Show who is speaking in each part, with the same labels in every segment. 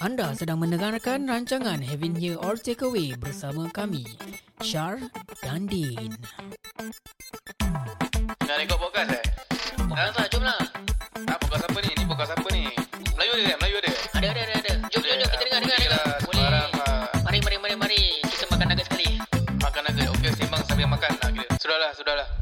Speaker 1: Anda sedang mendengarkan rancangan Having Here or Takeaway bersama kami, Shar dan Din.
Speaker 2: Nak rekod podcast eh?
Speaker 3: Tu lah, jom lah.
Speaker 2: Tak, podcast apa ni? Ni podcast apa ni? Melayu ada tak? Melayu ada?
Speaker 3: Ada, ada, ada. ada. Jom, jom, jom. Kita dengar, dengar, dengar. Boleh.
Speaker 2: lah.
Speaker 3: Mari, mari, mari, mari. Kita makan nugget sekali.
Speaker 2: Makan nugget. Okey, sembang sambil makan lah. Sudahlah, sudahlah.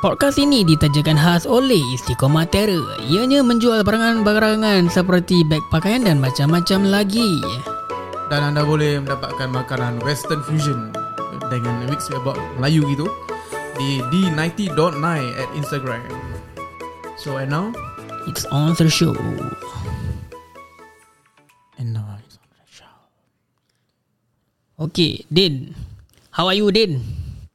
Speaker 1: Podcast ini ditajakan khas oleh Istiqomah Terror. Ianya menjual barangan-barangan seperti beg pakaian dan macam-macam lagi.
Speaker 4: Dan anda boleh mendapatkan makanan Western Fusion dengan mix about Melayu gitu di D90.9 at Instagram. So and now,
Speaker 1: It's on the show.
Speaker 4: and now it's on the show.
Speaker 1: Okay, Din. How are you, Din?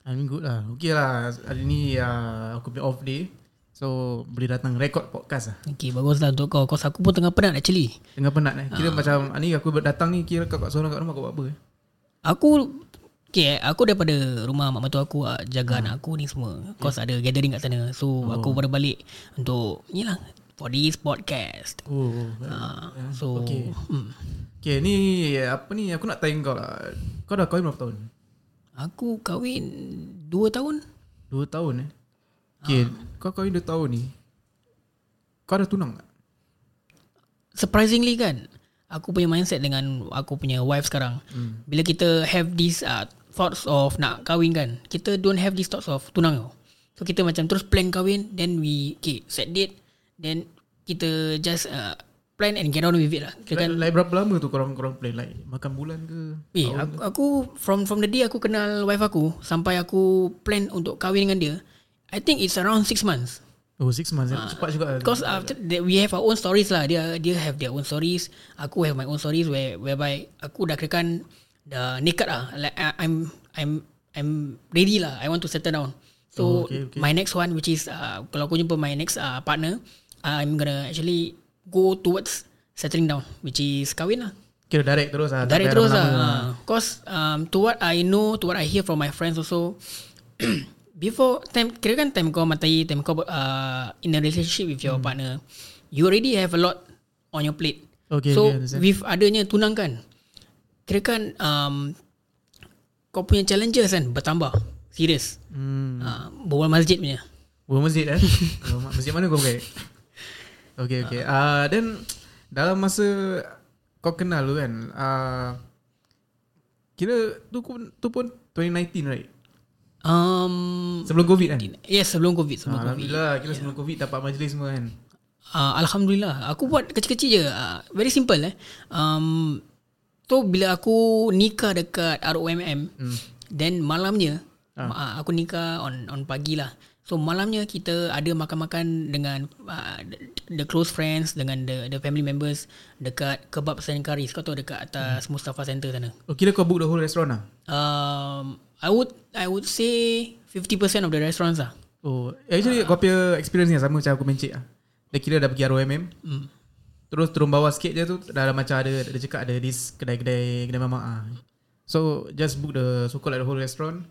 Speaker 4: I'm good lah. Okay lah. Hari ni uh, aku punya off day. So boleh datang record podcast lah.
Speaker 1: Okay, baguslah untuk kau. Kau aku pun tengah penat actually.
Speaker 4: Tengah penat eh. Kira macam ni aku datang ni kira kau kat seorang kat rumah kau buat apa eh?
Speaker 1: Aku Okay, aku daripada rumah mak mertua aku ah, jaga anak aku ni semua. Cause ada gathering kat sana. So, aku baru balik untuk ni lah for this podcast.
Speaker 4: Oh.
Speaker 1: Ah, so,
Speaker 4: Okay.
Speaker 1: hmm.
Speaker 4: Okay ni apa ni aku nak tanya kau lah. Kau dah kahwin berapa tahun?
Speaker 1: Aku kahwin 2 tahun.
Speaker 4: Dua tahun eh. Okay, kau kahwin dua tahun ni. Kau dah tunang tak?
Speaker 1: Surprisingly kan, aku punya mindset dengan aku punya wife sekarang. Hmm. Bila kita have this uh, thoughts of nak kahwin kan, kita don't have these thoughts of tunang tau. So kita macam terus plan kahwin, then we okay, set date, then kita just uh, plan and get on with it lah. Kira kan,
Speaker 4: Like, like berapa lama tu korang korang plan? Like makan bulan ke?
Speaker 1: Eh, aku, aku from from the day aku kenal wife aku sampai aku plan untuk kahwin dengan dia, I think it's around 6 months.
Speaker 4: Oh, six months. Uh, Cepat juga.
Speaker 1: Because after that we have our own stories lah. Dia dia have their own stories. Aku have my own stories where whereby aku dah kirakan dah nekat lah. Like I, I'm I'm I'm ready lah. I want to settle down. So
Speaker 4: Oh, okay, okay.
Speaker 1: my next one which is uh, kalau aku jumpa my next uh, partner, I'm gonna actually go towards settling down which is kahwin lah.
Speaker 4: Kira direct terus lah. payah
Speaker 1: terus lah. Cause um, to what I know, to what I hear from my friends also, before time, kira kan time kau matai, time kau uh, in a relationship with your partner, you already have a lot on your plate.
Speaker 4: Okay,
Speaker 1: so
Speaker 4: okay,
Speaker 1: with adanya tunang kan, kira kan um, kau punya challenges kan bertambah. Serius.
Speaker 4: Hmm.
Speaker 1: Uh, berbual masjid punya.
Speaker 4: Buat masjid eh? Masjid mana kau pakai? Okay, okay. Ah, uh, then dalam masa kau kenal tu kan, uh, kira tu, pun- tu pun 2019 right?
Speaker 1: Um,
Speaker 4: Sebelum COVID kan?
Speaker 1: yes, sebelum COVID. Sebelum
Speaker 4: Ah,
Speaker 1: COVID.
Speaker 4: Alhamdulillah, kira sebelum COVID dapat majlis semua kan?
Speaker 1: Uh, Alhamdulillah Aku buat kecil-kecil je uh, Very simple eh um, So bila aku nikah dekat ROMM hmm. Then malamnya ah. uh, Aku nikah on on pagi lah So malamnya kita ada makan-makan dengan uh, the, close friends Dengan the the family members Dekat Kebab Senkaris Kau tahu dekat atas hmm. Mustafa Center sana
Speaker 4: Oh, kira kau book the whole restaurant lah?
Speaker 1: um, I would I would say 50% of the restaurants lah
Speaker 4: Oh, actually kau punya experience ni sama macam aku mencik lah. Dia kira dah pergi ROMM.
Speaker 1: hmm.
Speaker 4: Terus turun bawah sikit je tu dah ada macam ada dia cakap ada this kedai-kedai kedai mamak ah. So just book the so called like the whole restaurant.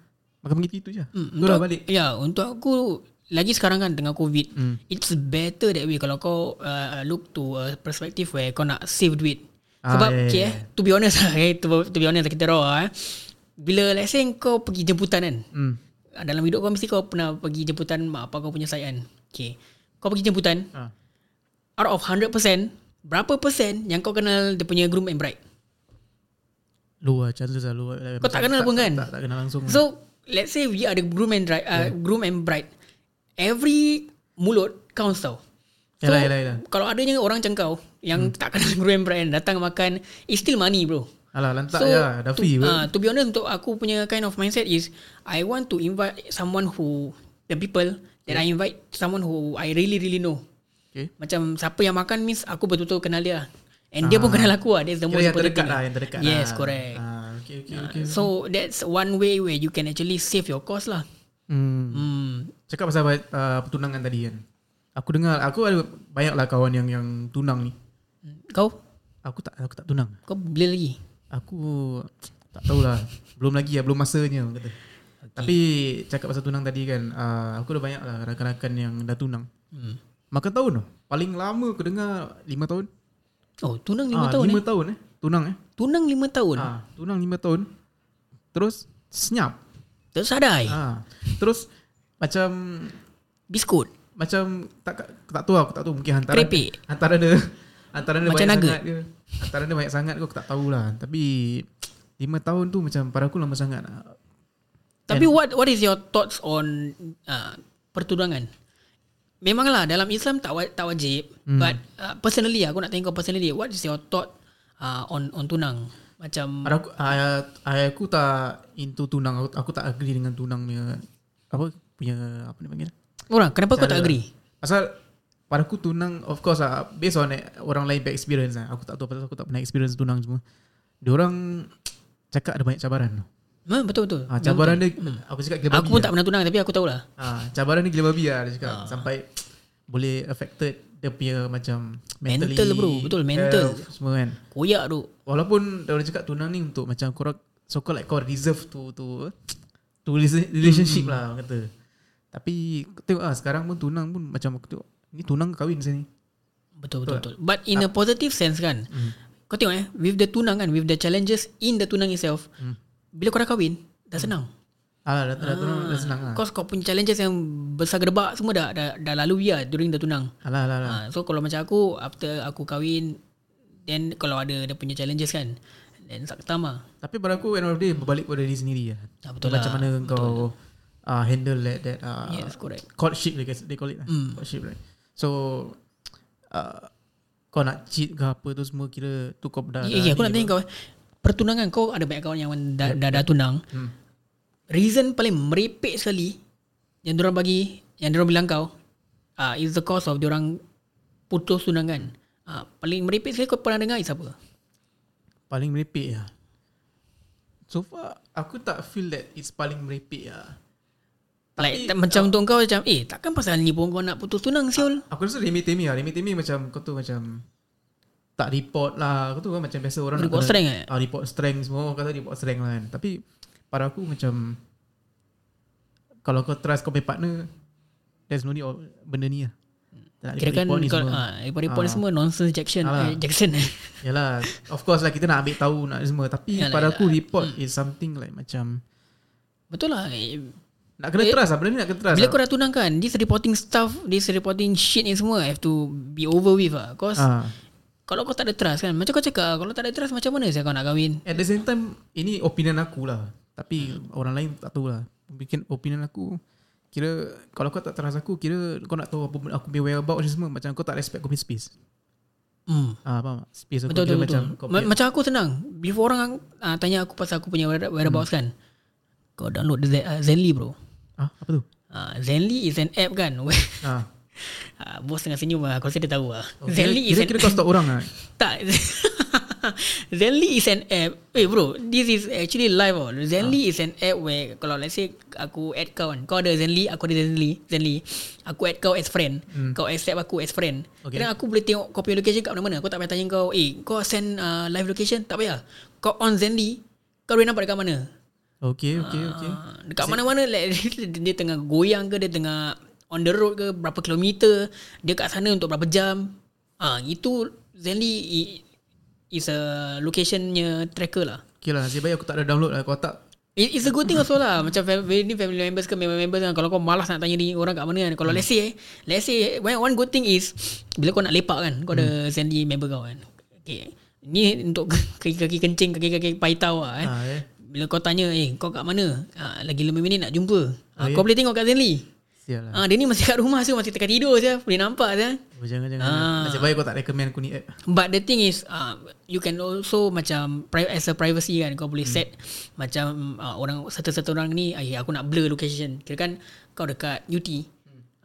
Speaker 4: Makan begitu tu je. Tu dah balik.
Speaker 1: Ya, untuk aku lagi sekarang kan tengah COVID,
Speaker 4: Hmm.
Speaker 1: it's better that way kalau kau uh, look to a perspective where kau nak save duit.
Speaker 4: Ah,
Speaker 1: Sebab
Speaker 4: ya, ya,
Speaker 1: okay,
Speaker 4: ya.
Speaker 1: eh, to be honest lah, eh, to, to be honest lah, kita raw eh. Bila let's say kau pergi jemputan kan,
Speaker 4: Hmm.
Speaker 1: dalam hidup kau mesti kau pernah pergi jemputan mak apa kau punya kan. Okay. Kau pergi jemputan,
Speaker 4: Ah.
Speaker 1: out of 100%, berapa persen yang kau kenal dia punya groom and bride?
Speaker 4: Lu lah chances lah lu.
Speaker 1: Kau tak kenal pun kan?
Speaker 4: Tak, tak, tak kenal langsung.
Speaker 1: So, let's say we are the groom and bride, uh, groom and bride. Every mulut counts tau. So,
Speaker 4: Yalah, yalah, yalah.
Speaker 1: kalau adanya orang macam kau yang tak kenal groom and bride datang makan, it's still money bro.
Speaker 4: Alah lantak
Speaker 1: So,
Speaker 4: ya, dah free
Speaker 1: to, uh, to be honest untuk aku punya kind of mindset is I want to invite someone who the people that I invite someone who I really really know.
Speaker 4: Okay.
Speaker 1: Macam siapa yang makan means aku betul-betul kenal dia. And dia pun kenal aku lah. That's the
Speaker 4: Kira
Speaker 1: most
Speaker 4: yang
Speaker 1: important
Speaker 4: terdekat
Speaker 1: thing.
Speaker 4: lah, yang terdekat
Speaker 1: Yes,
Speaker 4: lah.
Speaker 1: correct.
Speaker 4: Ah, okay, okay, okay.
Speaker 1: So that's one way where you can actually save your cost lah.
Speaker 4: Hmm.
Speaker 1: Hmm.
Speaker 4: Cakap pasal uh, pertunangan tadi kan. Aku dengar, aku ada banyak lah kawan yang yang tunang ni.
Speaker 1: Kau?
Speaker 4: Aku tak aku tak tunang.
Speaker 1: Kau bila lagi?
Speaker 4: Aku tak tahulah. belum lagi lah, belum masanya kata. Okay. Tapi cakap pasal tunang tadi kan, uh, aku ada banyak lah rakan-rakan yang dah tunang.
Speaker 1: Hmm.
Speaker 4: Makan tahun. Paling lama aku dengar 5 tahun.
Speaker 1: Oh, tunang lima
Speaker 4: Ah,
Speaker 1: tahun
Speaker 4: lima
Speaker 1: eh?
Speaker 4: tahun eh. Tunang eh.
Speaker 1: Tunang lima tahun?
Speaker 4: Ah, tunang 5 tahun. Terus senyap.
Speaker 1: Tersadai?
Speaker 4: Ah. Terus macam
Speaker 1: Biskut?
Speaker 4: macam tak tak tahu aku tak tahu mungkin hantaran
Speaker 1: Keripik?
Speaker 4: hantaran dia hantaran dia
Speaker 1: Macam
Speaker 4: banyak
Speaker 1: nugget?
Speaker 4: sangat ke hantaran dia banyak sangat ke aku tak tahulah tapi 5 tahun tu macam pada aku lama sangat lah.
Speaker 1: Tapi what what is your thoughts on uh, pertunangan? Memanglah dalam Islam tak wa- tak wajib, hmm. but uh, personally aku nak tanya kau personally, what is your thought uh, on on tunang? Macam
Speaker 4: aku ayah, ayah aku tak into tunang aku, aku tak agree dengan tunang punya apa punya apa dia panggil
Speaker 1: orang kenapa kau tak agree?
Speaker 4: pasal pada aku tunang of course lah based on eh, orang lain punya experience lah aku tak tahu pasal aku tak pernah experience tunang semua dia orang cakap ada banyak cabaran
Speaker 1: Ha, betul betul.
Speaker 4: ha, cabaran dia aku cakap gila
Speaker 1: Aku
Speaker 4: babi
Speaker 1: pun
Speaker 4: lah.
Speaker 1: tak pernah tunang tapi aku tahulah.
Speaker 4: Ah, cabaran ni gila babi lah dia cakap. Sampai boleh affected dia punya macam mentally.
Speaker 1: Mental, bro. Betul, mental.
Speaker 4: health, semua kan.
Speaker 1: Koyak tu.
Speaker 4: Walaupun dia orang cakap tunang ni untuk macam korang so called like kau deserve to to to rela- relationship lah orang kata. Tapi tengok ah sekarang pun tunang pun macam aku tengok ni tunang ke kahwin sini.
Speaker 1: Betul betul betul. But in a positive sense kan. Kau tengok eh with the tunang kan with the challenges in the tunang itself. Bila kau dah kahwin dah senang.
Speaker 4: Ah dah, dah, tunang dah senang lah.
Speaker 1: Kau kau punya challenges yang besar gedebak semua dah dah, dah lalu ya during the tunang.
Speaker 4: Alah alah alah.
Speaker 1: Ha, so kalau macam aku after aku kahwin then kalau ada dia punya challenges kan then tak ketam lah.
Speaker 4: Tapi pada aku end of the day berbalik pada diri sendiri lah.
Speaker 1: Ah, betul
Speaker 4: macam
Speaker 1: lah.
Speaker 4: mana kau uh, handle that that uh,
Speaker 1: Yes, correct.
Speaker 4: courtship they, they call it lah.
Speaker 1: Mm.
Speaker 4: Courtship right. So uh, kau nak cheat ke apa tu semua kira tu kau dah.
Speaker 1: Ya, ya, aku nak tanya kau eh. Pertunangan kau ada banyak kawan yang dah, dah, dah tunang.
Speaker 4: Hmm.
Speaker 1: Reason paling merepek sekali yang diorang bagi, yang diorang bilang kau uh, is the cause of diorang putus tunangan. Uh, paling merepek sekali kau pernah dengar is apa?
Speaker 4: paling merepek lah. So far aku tak feel that it's paling merepek lah.
Speaker 1: Like tak, macam untuk kau macam eh takkan pasal ni pun kau nak putus tunang siul.
Speaker 4: Aku rasa remeh-temeh lah. Remeh-temeh macam kau tu macam tak report lah. Kau tu kan macam biasa orang
Speaker 1: Report
Speaker 4: nak kena-
Speaker 1: strength eh?
Speaker 4: Ah, report strength semua kata report strength lah kan. Tapi pada aku macam kalau kau trust kau punya partner there's no need of benda ni lah.
Speaker 1: Kira kan
Speaker 4: report ni
Speaker 1: kau
Speaker 4: semua.
Speaker 1: report-report ni
Speaker 4: Ah.
Speaker 1: semua nonsense Jackson.
Speaker 4: Alah.
Speaker 1: Eh, Jackson.
Speaker 4: Yalah Of course lah Kita nak ambil tahu Nak semua Tapi
Speaker 1: Yalah,
Speaker 4: pada
Speaker 1: yalah.
Speaker 4: aku report Is something like macam
Speaker 1: Betul lah. Eh,
Speaker 4: Nak kena trust lah Benda ni nak kena trust
Speaker 1: Bila
Speaker 4: lah.
Speaker 1: kau dah tunang kan This reporting stuff This reporting shit ni semua Have to be over with lah Cause
Speaker 4: Ah.
Speaker 1: Kalau kau tak ada trust kan Macam kau cakap Kalau tak ada trust Macam mana saya kau nak kahwin
Speaker 4: At the same time Ini opinion aku lah Tapi orang lain tak tahu lah Bikin opinion aku Kira Kalau kau tak trust aku Kira kau nak tahu apa Aku punya whereabouts ni semua Macam kau tak respect Kau punya space
Speaker 1: hmm.
Speaker 4: ah, Faham tak? Space aku
Speaker 1: Betul betul
Speaker 4: macam
Speaker 1: betul.
Speaker 4: kau
Speaker 1: Ma- macam aku tenang Before orang uh, Tanya aku pasal aku punya where- whereabouts
Speaker 4: Hmm.
Speaker 1: kan Kau download Z- uh, Zenly bro
Speaker 4: ah, Apa tu?
Speaker 1: uh, Zenly is an app kan
Speaker 4: Ah.
Speaker 1: uh, Bos tengah senyum lah Aku rasa dia tahu lah
Speaker 4: Oh,
Speaker 1: Zenly is
Speaker 4: kira,
Speaker 1: an
Speaker 4: kira kau stalk orang lah
Speaker 1: Tak Zenly is an app. Eh bro This is actually live oh. Zenly is an app where Kalau let's say Aku add kau kan. Kau ada Zenly Aku ada Zenly Zenly Aku add kau as friend. Kau accept aku as friend.
Speaker 4: Okay.
Speaker 1: okay. aku boleh tengok Kau punya location kat mana-mana. Kau tak payah tanya kau Eh kau send uh, live location? Tak payah. Kau on Zenly Kau boleh nampak dekat mana.
Speaker 4: Okay okay okay.
Speaker 1: Ah, Dekat mana-mana like, Dia tengah goyang ke Dia tengah On the road ke Berapa kilometer Dia kat sana untuk berapa jam. Ah Itu Zenly Is a locationnya tracker lah.
Speaker 4: Okay lah Nasib baik aku tak ada download lah Kalau tak
Speaker 1: It, it's a good thing also lah. Macam family, ni family members ke member members kan Kalau kau malas nak tanya ni orang kat mana kan Kalau let's say eh, Let's say one, one good thing is Bila kau nak lepak kan Kau ada Sandy member kau kan. Okay. Ni untuk kaki-kaki kencing Kaki-kaki paitau lah eh.
Speaker 4: Ah, eh.
Speaker 1: Bila kau tanya Eh kau kat mana? Ah, Lagi 5 minit nak jumpa. Ah,
Speaker 4: Oh,
Speaker 1: Kau
Speaker 4: ya?
Speaker 1: boleh tengok kat Zenly
Speaker 4: Sial lah.
Speaker 1: ah, Dia ni masih kat rumah so Masih tengah tidur je Boleh nampak je
Speaker 4: Oh, jangan jangan.
Speaker 1: Ah.
Speaker 4: Nasib baik kau tak recommend aku ni app.
Speaker 1: But the thing is uh, You can also Macam As a privacy kan Kau boleh set Macam uh, Orang Satu-satu orang ni eh, Aku nak blur location Kira kan Kau dekat UT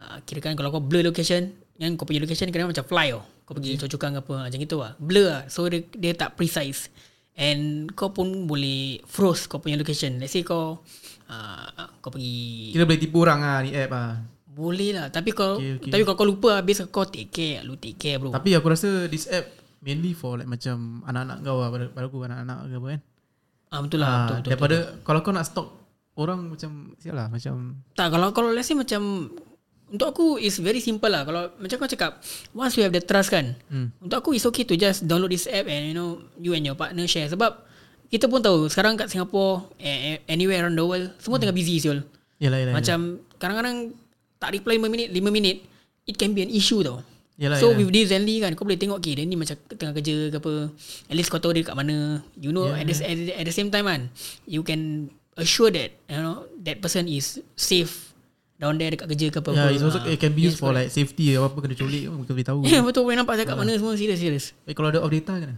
Speaker 1: uh, Kira kan kalau kau blur location Yang kau punya location Kira macam fly oh. Kau pergi cocokkan ke apa Macam itu lah Blur lah So dia, dia tak precise And kau pun boleh Froze kau punya location. Let's say kau uh, Kau pergi
Speaker 4: Kira boleh tipu orang lah ni app ah.
Speaker 1: Boleh lah. Tapi kau
Speaker 4: Okay, okay.
Speaker 1: Tapi kalau kau lupa Habis kau take care. Lu take care bro.
Speaker 4: Tapi aku rasa this app mainly for like macam anak-anak kau lah. Pada, pada aku anak-anak apa kan.
Speaker 1: ah, Betul lah.
Speaker 4: Ah,
Speaker 1: betul, betul,
Speaker 4: daripada kalau kau nak stalk orang macam sial lah macam
Speaker 1: Tak kalau kalau let's say macam untuk aku is very simple lah kalau macam kau cakap once you have the trust kan hmm. untuk aku is okay to just download this app and you know you and your partner share sebab kita pun tahu sekarang kat Singapore anywhere around the world semua hmm. tengah busy siul
Speaker 4: yalah yalah.
Speaker 1: macam kadang-kadang tak reply 5 minit 5 minit it can be an issue tau
Speaker 4: Yalah,
Speaker 1: so
Speaker 4: yalah.
Speaker 1: with this Zenly kan kau boleh tengok okay dia ni macam tengah kerja ke apa at least kau tahu dia kat mana you know
Speaker 4: Yeah,
Speaker 1: at, the, at, the, at the same time kan you can assure that you know that person is safe down there dekat kerja ke apa
Speaker 4: yeah, it's also it can be used
Speaker 1: yes,
Speaker 4: for like safety apa apa kena culik kita boleh tahu.
Speaker 1: Ya betul boleh nampak saya kat mana semua serius serius.
Speaker 4: Eh, kalau ada off data kan?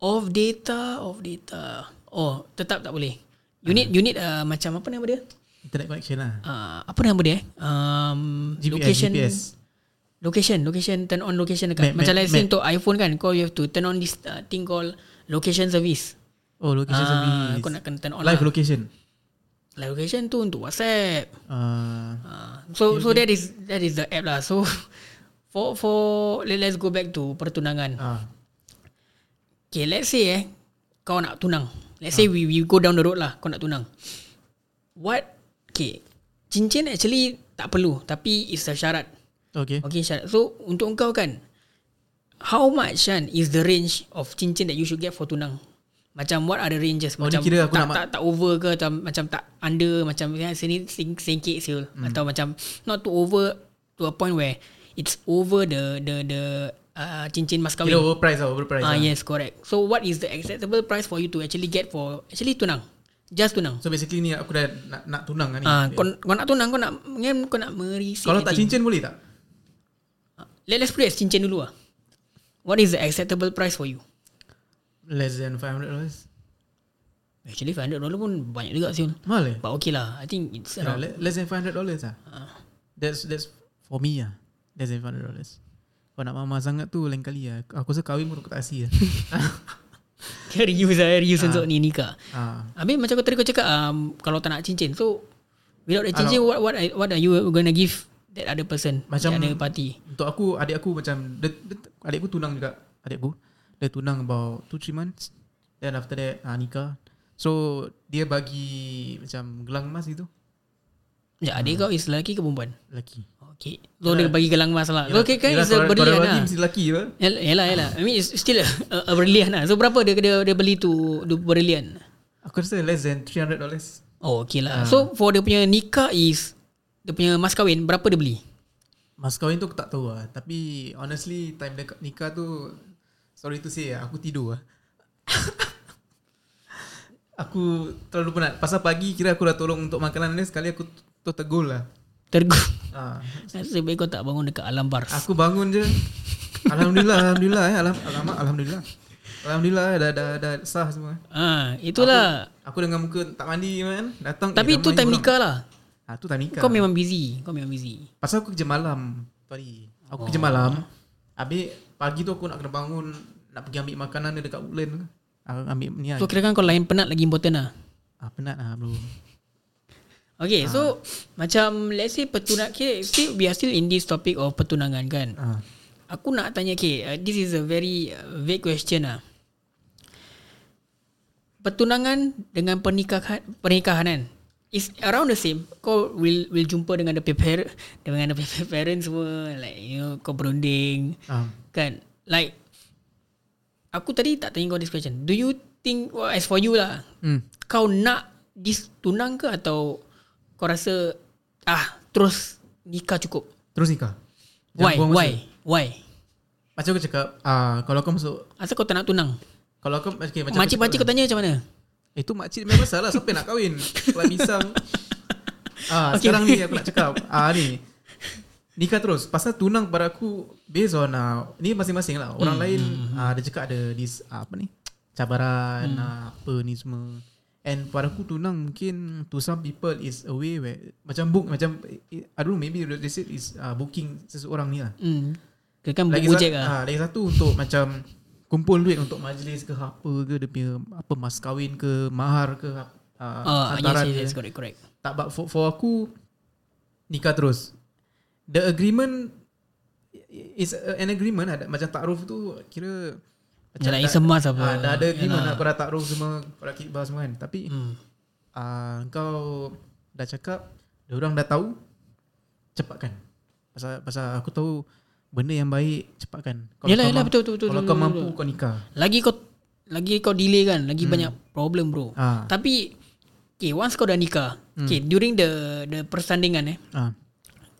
Speaker 1: Off data, off data. Oh, tetap tak boleh. You need you need uh, macam apa nama dia?
Speaker 4: Internet connection lah.
Speaker 1: Uh, apa nama dia? eh? Um,
Speaker 4: GPS,
Speaker 1: location
Speaker 4: GPS.
Speaker 1: location location turn on location dekat.
Speaker 4: Map,
Speaker 1: macam
Speaker 4: map,
Speaker 1: let's say untuk iPhone kan, kau you have to turn on this uh, thing called location service.
Speaker 4: Oh, location
Speaker 1: Ah,
Speaker 4: service.
Speaker 1: Kau nak kena turn on
Speaker 4: Live
Speaker 1: lah.
Speaker 4: location.
Speaker 1: Location tu untuk WhatsApp.
Speaker 4: Uh,
Speaker 1: Uh, so so that is that is the app lah. So for for let, let's go back to pertunangan.
Speaker 4: ah,
Speaker 1: Okay, let's say eh, kau nak tunang. Let's say we we go down the road lah, kau nak tunang. What? Okay, cincin actually tak perlu, tapi it's a syarat.
Speaker 4: okay.
Speaker 1: Okay, syarat. So untuk kau kan, how much kan is the range of cincin that you should get for tunang? Macam what are the ranges?
Speaker 4: Oh,
Speaker 1: macam
Speaker 4: kira aku
Speaker 1: tak,
Speaker 4: nak
Speaker 1: tak, tak over ke atau macam tak under macam ya, sini sing, singkit siul hmm. atau macam not too over to a point where it's over the the the uh, cincin mas kahwin.
Speaker 4: Kira overprice lah, overprice
Speaker 1: Ah
Speaker 4: lah.
Speaker 1: yes, correct. So what is the acceptable price for you to actually get for actually tunang? Just tunang.
Speaker 4: So basically ni aku dah nak, nak tunang kan ni.
Speaker 1: Ah, kau, kau nak tunang, kau nak kan kau nak merisi.
Speaker 4: Kalau tak cincin boleh tak?
Speaker 1: Let, let's put as cincin dulu ah. What is the acceptable price for you?
Speaker 4: Less than 500 dollars.
Speaker 1: Actually 500 dollar pun banyak juga sih.
Speaker 4: Mahal eh?
Speaker 1: But okay lah. I think it's
Speaker 4: Yeah,
Speaker 1: around.
Speaker 4: less than 500 dollars lah. That's that's for me lah. Less than 500 dollars. Kau nak mama sangat tu lain kali lah. Aku rasa kahwin pun aku tak kasi lah.
Speaker 1: reuse lah, reuse untuk ni nikah.
Speaker 4: ah.
Speaker 1: Habis macam kau tadi kau cakap um, kalau tak nak cincin. So without the
Speaker 4: Ah,
Speaker 1: cincin what what what are you gonna give that other person?
Speaker 4: Macam-
Speaker 1: that other party.
Speaker 4: Untuk aku, adik aku macam, dia, dia, adik aku tunang juga. Adik aku. Dia tunang about 2-3 months. Then after that, ah, nikah. So, dia bagi macam gelang emas gitu.
Speaker 1: Ya, adik kau is lelaki ke perempuan?
Speaker 4: Lelaki.
Speaker 1: Okay. So dia bagi gelang emas lah. Okay kan
Speaker 4: Yelah,
Speaker 1: it's a
Speaker 4: kalau- kalau
Speaker 1: berlian lah.
Speaker 4: mesti lelaki apa?
Speaker 1: Yalah, yalah, yalah. I mean it's still a, a, a berlian lah. So berapa dia dia, dia beli tu berlian?
Speaker 4: Aku rasa less than 300 dollars.
Speaker 1: Oh okay lah. So for dia punya nikah is dia punya mas kahwin berapa dia beli?
Speaker 4: Mas kahwin tu aku tak tahu lah. Tapi honestly, time dekat nikah tu, sorry to say aku tidur lah. aku terlalu penat. Pasal pagi kira aku dah tolong untuk makanan dia, sekali aku tu tegul lah.
Speaker 1: Tergu.
Speaker 4: Ah,
Speaker 1: Nasib baik kau tak bangun dekat alam bars.
Speaker 4: Aku bangun je Alhamdulillah Alhamdulillah eh. Alham, alamak, Alhamdulillah Alhamdulillah eh, dah, dah, dah sah semua
Speaker 1: Ah, itulah.
Speaker 4: Aku dengan muka tak mandi kan Datang
Speaker 1: Tapi
Speaker 4: eh,
Speaker 1: itu time nikah lah.
Speaker 4: ah, Tu time nikah
Speaker 1: Kau memang busy. Kau memang busy.
Speaker 4: Pasal aku kerja malam Tadi Aku kerja malam Habis pagi tu aku nak kena bangun Nak pergi ambil makanan dia dekat Woodland Aku ambil ni lah
Speaker 1: So kira kan kau lain penat lagi important lah.
Speaker 4: ah, Penat lah bro
Speaker 1: Okay, so macam let's say pertunangan, okay, still we are still in this topic of pertunangan kan.
Speaker 4: ah.
Speaker 1: Aku nak tanya okay, uh, this is a very uh, vague question lah. Pertunangan dengan pernikahan pernikahan kan is around the same. Kau will will jumpa dengan the parent dengan the parents semua like you know kau berunding
Speaker 4: Ah.
Speaker 1: kan. Like aku tadi tak tanya kau this question. Do you think well, as for you lah,
Speaker 4: Hmm.
Speaker 1: kau nak this tunang ke atau kau rasa ah terus nikah cukup?
Speaker 4: Terus nikah.
Speaker 1: Why? Why?
Speaker 4: masa.
Speaker 1: Why?
Speaker 4: Macam aku cakap, ah kalau kau masuk
Speaker 1: Asal kau tak nak tunang?
Speaker 4: kalau kau okay, macam
Speaker 1: Makcik-makcik kau tanya macam mana?
Speaker 4: Eh tu makcik memang salah Siapa nak kahwin? Kalau pisang ah,
Speaker 1: Okay.
Speaker 4: Sekarang ni aku nak cakap. Ah, Ni. Nikah terus. Pasal tunang pada aku Based on uh, Ni masing-masing lah. Orang lain ah, Dia cakap ada this, ah, Apa ni? Cabaran ah, Apa ni semua. And pada aku tunang mungkin To some people is a way where Macam book Macam I don't know Maybe they said is uh, Booking seseorang ni lah.
Speaker 1: Hmm. Kira kan
Speaker 4: lagi, sa-
Speaker 1: lah.
Speaker 4: ah, lagi satu untuk macam kumpul duit untuk majlis ke apa ke dia punya apa mas kahwin ke mahar ke uh,
Speaker 1: Ah, yes,
Speaker 4: hantaran
Speaker 1: yes,
Speaker 4: ke.
Speaker 1: yes, correct, correct.
Speaker 4: Tak but for, for aku nikah terus. The agreement is an agreement ada macam takruf tu kira
Speaker 1: Yalah, it's a must apa.
Speaker 4: Ah, dah ada agreement
Speaker 1: Yalah.
Speaker 4: lah, kau dah takruf semua, kau dah kibah semua kan. Tapi
Speaker 1: Hmm.
Speaker 4: uh, kau dah cakap, dia orang dah tahu, cepatkan. Pasal pasal aku tahu benda yang baik cepatkan.
Speaker 1: Yalah,
Speaker 4: kau
Speaker 1: yalah,
Speaker 4: mampu-
Speaker 1: betul, betul, betul,
Speaker 4: Kalau
Speaker 1: betul,
Speaker 4: kau
Speaker 1: betul,
Speaker 4: mampu
Speaker 1: betul.
Speaker 4: kau nikah.
Speaker 1: Lagi kau lagi kau delay kan, lagi banyak problem bro.
Speaker 4: Ah.
Speaker 1: Tapi okay, once kau dah nikah, okay, during the the persandingan eh,
Speaker 4: Ah.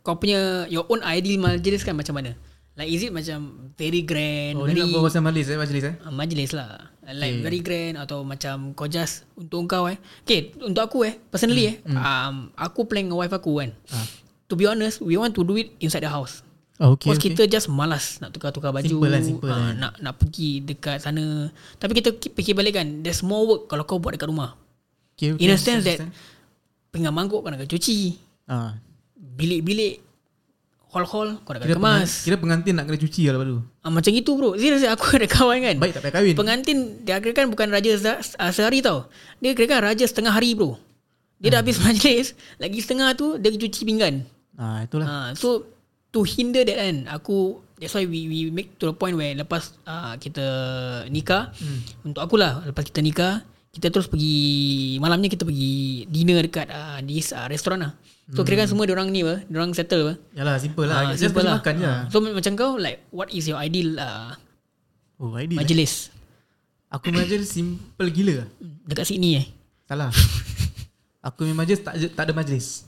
Speaker 1: kau punya your own ideal majlis kan macam mana? Like is it macam very grand,
Speaker 4: Oh, ni
Speaker 1: very
Speaker 4: nak buat pasal majlis eh, majlis eh.
Speaker 1: uh, majlis lah. Like
Speaker 4: Okay.
Speaker 1: very grand atau macam kau just untuk kau eh. Okay, untuk aku eh, personally eh, um, aku plan dengan wife aku kan.
Speaker 4: Ah.
Speaker 1: To be honest, we want to do it inside the house. Okay, Cause okay. kita just malas nak tukar-tukar baju.
Speaker 4: Simple lah, simple
Speaker 1: ah,
Speaker 4: lah.
Speaker 1: Nak nak pergi dekat sana. Tapi kita ki- fikir balik kan, there's more work kalau kau buat dekat rumah.
Speaker 4: okay,
Speaker 1: In a sense that pinggan mangkuk kau nak kena cuci.
Speaker 4: ah.
Speaker 1: Bilik-bilik hall-hall kau nak
Speaker 4: kira,
Speaker 1: kemas.
Speaker 4: kira pengantin nak kena cuci lah lepas tu.
Speaker 1: Ah, macam itu bro. Serius aku ada kawan kan.
Speaker 4: Baik tak payah kahwin.
Speaker 1: Pengantin dia kira kan bukan raja se- uh, sehari tau. Dia kira kan raja setengah hari bro. Dia dah habis majlis, lagi setengah tu dia cuci pinggan.
Speaker 4: Ah, itulah.
Speaker 1: Ha, so to hinder that kan aku that's why we we make to the point where lepas uh, kita nikah hmm. untuk akulah lepas kita nikah kita terus pergi malamnya kita pergi dinner dekat uh, this uh, restoran lah. So hmm. kira kan semua orang ni apa, orang settle apa.
Speaker 4: Yalah, simple lah.
Speaker 1: Ah,
Speaker 4: Just
Speaker 1: simple lah.
Speaker 4: makan je.
Speaker 1: Ah. So macam kau like what is your ideal uh,
Speaker 4: Oh, ideal. eh.
Speaker 1: majlis
Speaker 4: Aku majlis simple gila.
Speaker 1: dekat Sydney eh?
Speaker 4: Salah. Aku punya majlis tak, tak ada majlis.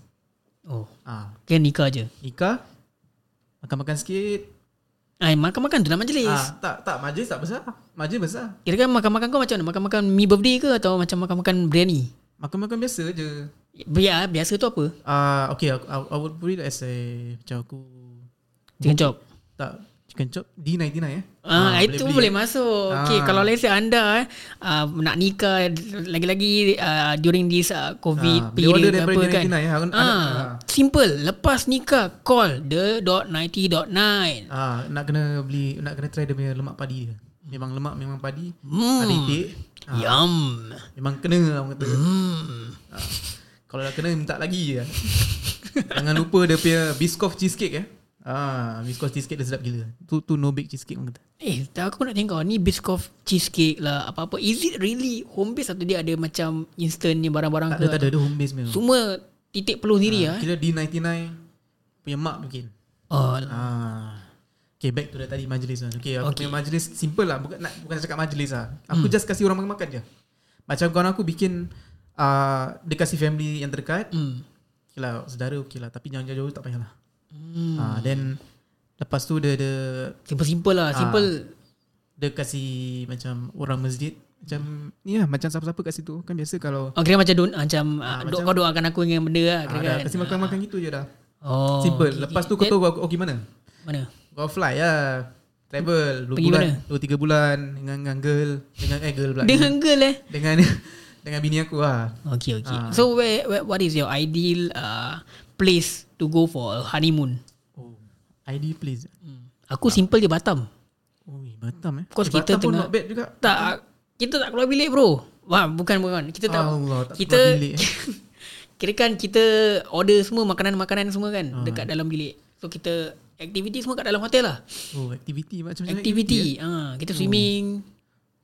Speaker 1: Oh,
Speaker 4: Ah,
Speaker 1: kira nikah je.
Speaker 4: nikah, makan-makan sikit.
Speaker 1: Ai makan-makan tu lah majlis.
Speaker 4: Ah, tak, tak, majlis tak besar. Majlis besar.
Speaker 1: Kira kan makan-makan kau macam mana? Makan-makan mi birthday ke atau macam makan-makan biryani?
Speaker 4: Makan-makan biasa je.
Speaker 1: Biar biasa tu apa?
Speaker 4: Ah, okay, I, I, I would put it as a macam aku
Speaker 1: Chicken chop.
Speaker 4: tak chicken chop D99 eh.
Speaker 1: Ah, itu
Speaker 4: beli,
Speaker 1: boleh
Speaker 4: eh.
Speaker 1: masuk. Okay,
Speaker 4: Ah.
Speaker 1: kalau let's say anda eh, uh, nak nikah lagi-lagi uh, during this uh, COVID
Speaker 4: Ah, boleh
Speaker 1: period
Speaker 4: daripada
Speaker 1: apa kan.
Speaker 4: 99 ya. Aku-
Speaker 1: Ah,
Speaker 4: ah.
Speaker 1: simple. Lepas nikah call the dot 90.9.
Speaker 4: Ah, nak kena beli nak kena try dia punya lemak padi dia. Memang lemak memang padi.
Speaker 1: Hmm.
Speaker 4: Ada itik. Ah,
Speaker 1: Yum.
Speaker 4: memang kena orang kata.
Speaker 1: Hmm.
Speaker 4: Ah, kalau dah kena minta lagi je. Jangan lupa dia punya biscoff cheesecake eh. Ah, biscoff cheesecake dia sedap gila. Tu tu no bake cheesecake orang kata.
Speaker 1: Eh, tak aku nak tengok ni biscoff cheesecake lah apa-apa. Is it really home base atau dia ada macam instant ni barang-barang
Speaker 4: Tak
Speaker 1: ke?
Speaker 4: ada tak ada dia home base memang.
Speaker 1: Semua titik peluh sendiri
Speaker 4: Ah,
Speaker 1: ah.
Speaker 4: Kira D99 punya mak mungkin.
Speaker 1: Oh,
Speaker 4: Ah. Okay back to the tadi majlis kan. Okay aku
Speaker 1: Okay.
Speaker 4: punya majlis simple lah bukan nak bukan cakap majlis lah. Aku hmm. just kasih orang makan-makan je. Macam kawan aku bikin uh, dia kasih family yang terdekat.
Speaker 1: hmm.
Speaker 4: Okay lah saudara okay lah tapi jangan jauh-jauh tak payahlah.
Speaker 1: Hmm.
Speaker 4: Ah then lepas tu dia dia
Speaker 1: Simple-simple lah,
Speaker 4: Ah.
Speaker 1: simple.
Speaker 4: dia kasih macam orang masjid macam ni lah macam siapa-siapa kat situ kan biasa kalau
Speaker 1: Oh, kira macam don, macam ah,
Speaker 4: macam-
Speaker 1: do, kau doakan aku dengan benda lah,
Speaker 4: ah,
Speaker 1: kira
Speaker 4: dah
Speaker 1: kan.
Speaker 4: kasih makan-makan gitu je dah.
Speaker 1: Oh,
Speaker 4: Simple.
Speaker 1: okay,
Speaker 4: Lepas
Speaker 1: okay.
Speaker 4: tu kau tahu aku okay mana?
Speaker 1: Mana?
Speaker 4: Kau fly lah. Travel 2
Speaker 1: Pergi
Speaker 4: bulan? 2 3 bulan dengan dengan girl, dengan eh girl pula.
Speaker 1: Dengan girl eh?
Speaker 4: dengan dengan bini aku lah.
Speaker 1: Okay, okay.
Speaker 4: Ah.
Speaker 1: So, where, where, what is your ideal uh, place to go for a honeymoon?
Speaker 4: Oh, ID please.
Speaker 1: Hmm. Aku simple je Batam.
Speaker 4: Oh, Batam eh.
Speaker 1: Of course
Speaker 4: eh,
Speaker 1: kita
Speaker 4: Batam pun
Speaker 1: tengah-
Speaker 4: not bad juga.
Speaker 1: Tak, kita tak keluar bilik bro. Wah, bukan bukan. Kita tak
Speaker 4: Allah, tak
Speaker 1: kita
Speaker 4: bilik, eh.
Speaker 1: kira kan kita order semua makanan-makanan semua kan
Speaker 4: Ah.
Speaker 1: dekat dalam bilik. So kita aktiviti semua kat dalam hotel lah.
Speaker 4: Oh, aktiviti macam macam
Speaker 1: Aktiviti.
Speaker 4: eh?
Speaker 1: Ah, kita swimming.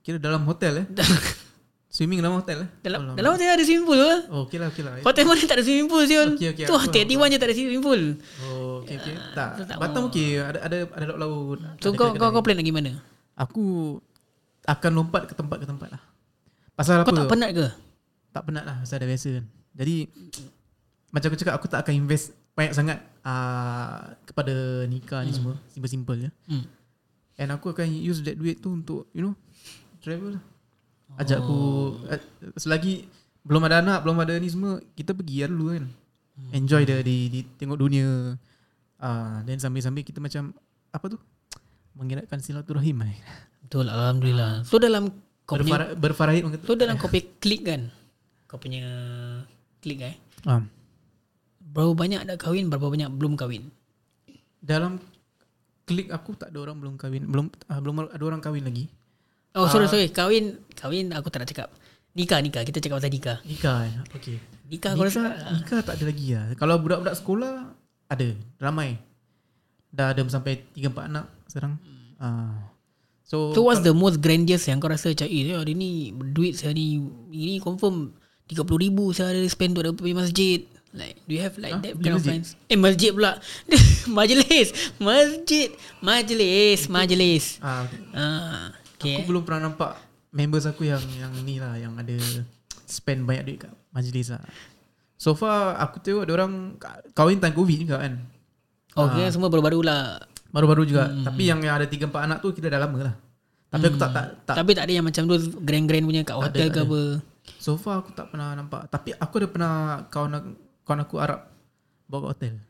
Speaker 4: Kira dalam hotel eh. Swimming dalam hotel eh.
Speaker 1: dalam
Speaker 4: Alamak.
Speaker 1: dalam hotel ada swimming pool ke?
Speaker 4: Oh, okey lah, okey lah.
Speaker 1: Hotel mana tak ada swimming pool siul?
Speaker 4: Okey, okey,
Speaker 1: Tu hotel
Speaker 4: faham,
Speaker 1: T1 je tak ada swimming pool.
Speaker 4: Oh, okey okey. Tak.
Speaker 1: tu tak
Speaker 4: Batam okey, ada ada ada laut-laut.
Speaker 1: So
Speaker 4: ada
Speaker 1: kau kau
Speaker 4: kedai-kedai.
Speaker 1: kau plan lagi mana?
Speaker 4: Aku akan lompat ke tempat ke tempat lah. Pasal
Speaker 1: Kau
Speaker 4: apa?
Speaker 1: tak penat ke?
Speaker 4: tak penat lah Pasal dah biasa kan Jadi Macam aku cakap Aku tak akan invest Banyak sangat uh, Kepada nikah ni semua Simple-simple je
Speaker 1: Hmm.
Speaker 4: And aku akan use that duit tu Untuk you know Travel lah Ajak aku uh, Selagi Belum ada anak Belum ada ni semua Kita pergi lah dulu kan. Enjoy dia di, di Tengok dunia. Uh, Then sambil-sambil kita macam Apa tu? Mengeratkan silaturahim eh.
Speaker 1: Betul Alhamdulillah. So dalam kau punya
Speaker 4: Berfarah, Berfarahid
Speaker 1: So dalam kau punya klik kan? Kau punya Klik eh?
Speaker 4: Um,
Speaker 1: Berapa banyak dah kahwin Berapa banyak belum kahwin?
Speaker 4: Dalam Klik aku tak ada orang belum kahwin. Belum uh, belum ada orang kahwin lagi
Speaker 1: Oh sorry sorry. Kahwin Kahwin aku tak nak cakap. Nikah nikah. Kita cakap pasal nikah.
Speaker 4: Nikah eh? Okay
Speaker 1: Nikah aku
Speaker 4: Nikah,
Speaker 1: rasa
Speaker 4: nikah tak ada lagi lah Kalau budak-budak sekolah Ada. Ramai. Dah ada sampai 3-4 anak Sekarang. Uh, So,
Speaker 1: So what's the most grandiose Yang kau rasa macam Eh hari ni Duit saya ni Ini confirm 30 ribu saya ada spend Untuk pergi masjid. Like do you have like
Speaker 4: Huh?
Speaker 1: that kind of friends? Eh masjid pula. Majlis. Masjid. Majlis. Majlis.
Speaker 4: Uh,
Speaker 1: Ah,
Speaker 4: okay.
Speaker 1: Okay.
Speaker 4: Aku belum pernah nampak Members aku yang Yang ni lah Yang ada Spend banyak duit kat majlis lah So far Aku tengok orang Kahwin time covid juga kan
Speaker 1: Oh, okay, semua baru-baru lah.
Speaker 4: Baru-baru juga hmm. Tapi yang, yang ada 3-4 anak tu Kita dah lama lah Tapi aku tak, tak, tak
Speaker 1: Tapi tak ada yang macam tu grand-grand punya kat hotel
Speaker 4: ada,
Speaker 1: ke
Speaker 4: ada.
Speaker 1: apa.
Speaker 4: So far aku tak pernah nampak Tapi aku ada pernah Kawan kawan aku Arab Bawa hotel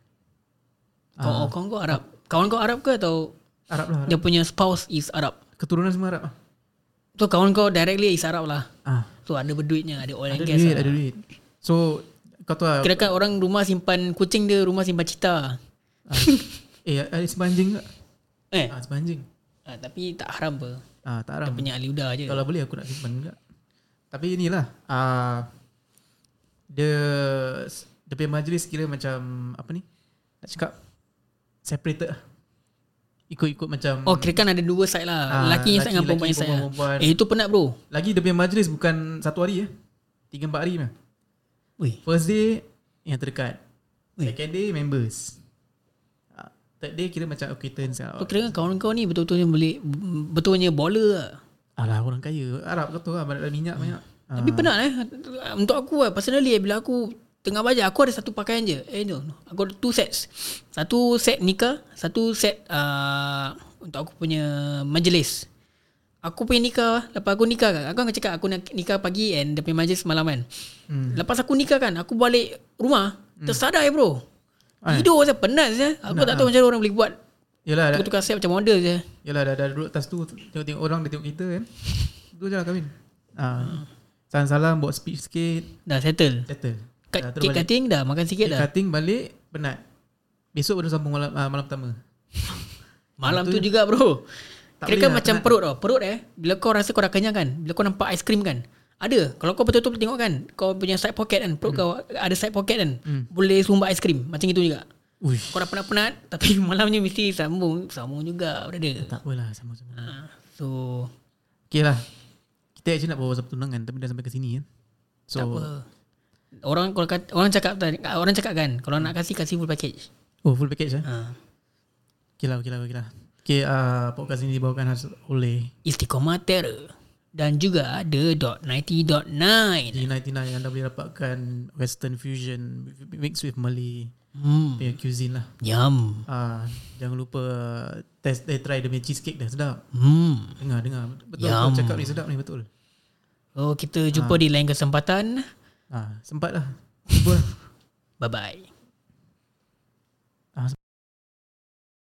Speaker 1: Kau, oh, kawan kau Arab. Kawan kau Arab ke atau
Speaker 4: Arab lah Arab.
Speaker 1: dia punya spouse is Arab?
Speaker 4: Keturunan semua Arab?
Speaker 1: So kawan kau directly is Arab lah.
Speaker 4: ah,
Speaker 1: So ada berduitnya, ada oil
Speaker 4: Ada
Speaker 1: and gas
Speaker 4: duit
Speaker 1: lah.
Speaker 4: Ada duit. So Kau tahu lah
Speaker 1: Kira kan orang rumah simpan kucing dia, rumah simpan cita.
Speaker 4: ah, Eh ada sebanjing tak
Speaker 1: Eh,
Speaker 4: ah, Sebanjing.
Speaker 1: Ah, tapi tak haram apa.
Speaker 4: ah, Tak
Speaker 1: Dia
Speaker 4: haram
Speaker 1: punya ahli udah je.
Speaker 4: Kalau boleh aku nak simpan juga. Tapi inilah ah, Dia Dia punya majlis kira macam Apa ni? Nak cakap. Separated lah Ikut-ikut macam
Speaker 1: Oh, kira kan ada dua side lah.
Speaker 4: Ah,
Speaker 1: laki side dengan perempuan
Speaker 4: laki,
Speaker 1: side lah. Eh, itu penat bro.
Speaker 4: Lagi dia punya majlis bukan satu hari ya. Tiga empat hari mah.
Speaker 1: Wih,
Speaker 4: First day yang terdekat.
Speaker 1: Ui.
Speaker 4: Second day members. Ah, Third day kira macam okay turns
Speaker 1: so
Speaker 4: out.
Speaker 1: kira kan kawan kau ni betul-betulnya boleh, betulnya baller lah.
Speaker 4: Alah orang kaya. Arab kau tahu lah banyak minyak banyak. Ah,
Speaker 1: Tapi penat eh Untuk aku lah Personally Bila aku Tengah belajar Aku ada satu pakaian je Eh no, no. Aku ada two sets Satu set nikah Satu set uh, Untuk aku punya Majlis Aku punya nikah Lepas aku nikah kan Aku akan cakap Aku nak nikah pagi And dia punya majlis malam kan
Speaker 4: Hmm.
Speaker 1: Lepas aku nikah kan Aku balik rumah Tersadar eh bro. Tidur saya penat saya. Aku tak tahu macam mana orang boleh buat
Speaker 4: Yalah, dah,
Speaker 1: Tukar-tukar set macam model je
Speaker 4: yalah dah, dah duduk atas tu tengok-tengok orang dia tengok kita kan. Tu je lah kahwin. Ah. Salam-salam buat speech sikit,
Speaker 1: Dah settle
Speaker 4: settle.
Speaker 1: Cut,
Speaker 4: Dah,
Speaker 1: Cake cutting dah Makan sikit
Speaker 4: Cake
Speaker 1: dah.
Speaker 4: cutting balik penat. Besok baru sambung malam ah, malam pertama.
Speaker 1: Malam
Speaker 4: Ah,
Speaker 1: tu juga bro.
Speaker 4: Tak
Speaker 1: Kira kan
Speaker 4: lah,
Speaker 1: macam
Speaker 4: penat.
Speaker 1: perut tau. Perut eh Bila kau rasa kau dah kenyang kan Bila kau nampak aiskrim kan Ada. Kalau kau betul-betul tengok kan Kau punya side pocket kan Perut kau ada side pocket kan Boleh sumbat aiskrim. Macam itu juga.
Speaker 4: Uish.
Speaker 1: Kau dah penat-penat Tapi malamnya mesti sambung. Sambung juga brother
Speaker 4: Tak apalah sama-sama.
Speaker 1: ha, So
Speaker 4: Okay lah Kita actually nak bawa pasal pertunangan Tapi dah sampai ke sini kan So
Speaker 1: Tak apa Orang kalau kata, orang cakap orang cakap kan kalau nak kasih kasih full package.
Speaker 4: Oh full package eh
Speaker 1: Ha.
Speaker 4: Okay lah okay lah okay lah Okay uh, podcast ini dibawakan oleh
Speaker 1: Istiqomah Terror dan juga ada dot 90.9.
Speaker 4: G99 yang anda boleh dapatkan Western fusion Mixed with Malay
Speaker 1: Hmm.
Speaker 4: Punya cuisine lah
Speaker 1: Yum.
Speaker 4: uh, Jangan lupa Test eh, Try dia punya cheesecake dah Sedap
Speaker 1: Hmm.
Speaker 4: Dengar dengar Betul
Speaker 1: Yum.
Speaker 4: Cakap ni sedap ni betul
Speaker 1: So kita jumpa di lain kesempatan.
Speaker 4: Ah, Sempat lah Cuba
Speaker 1: Bye bye.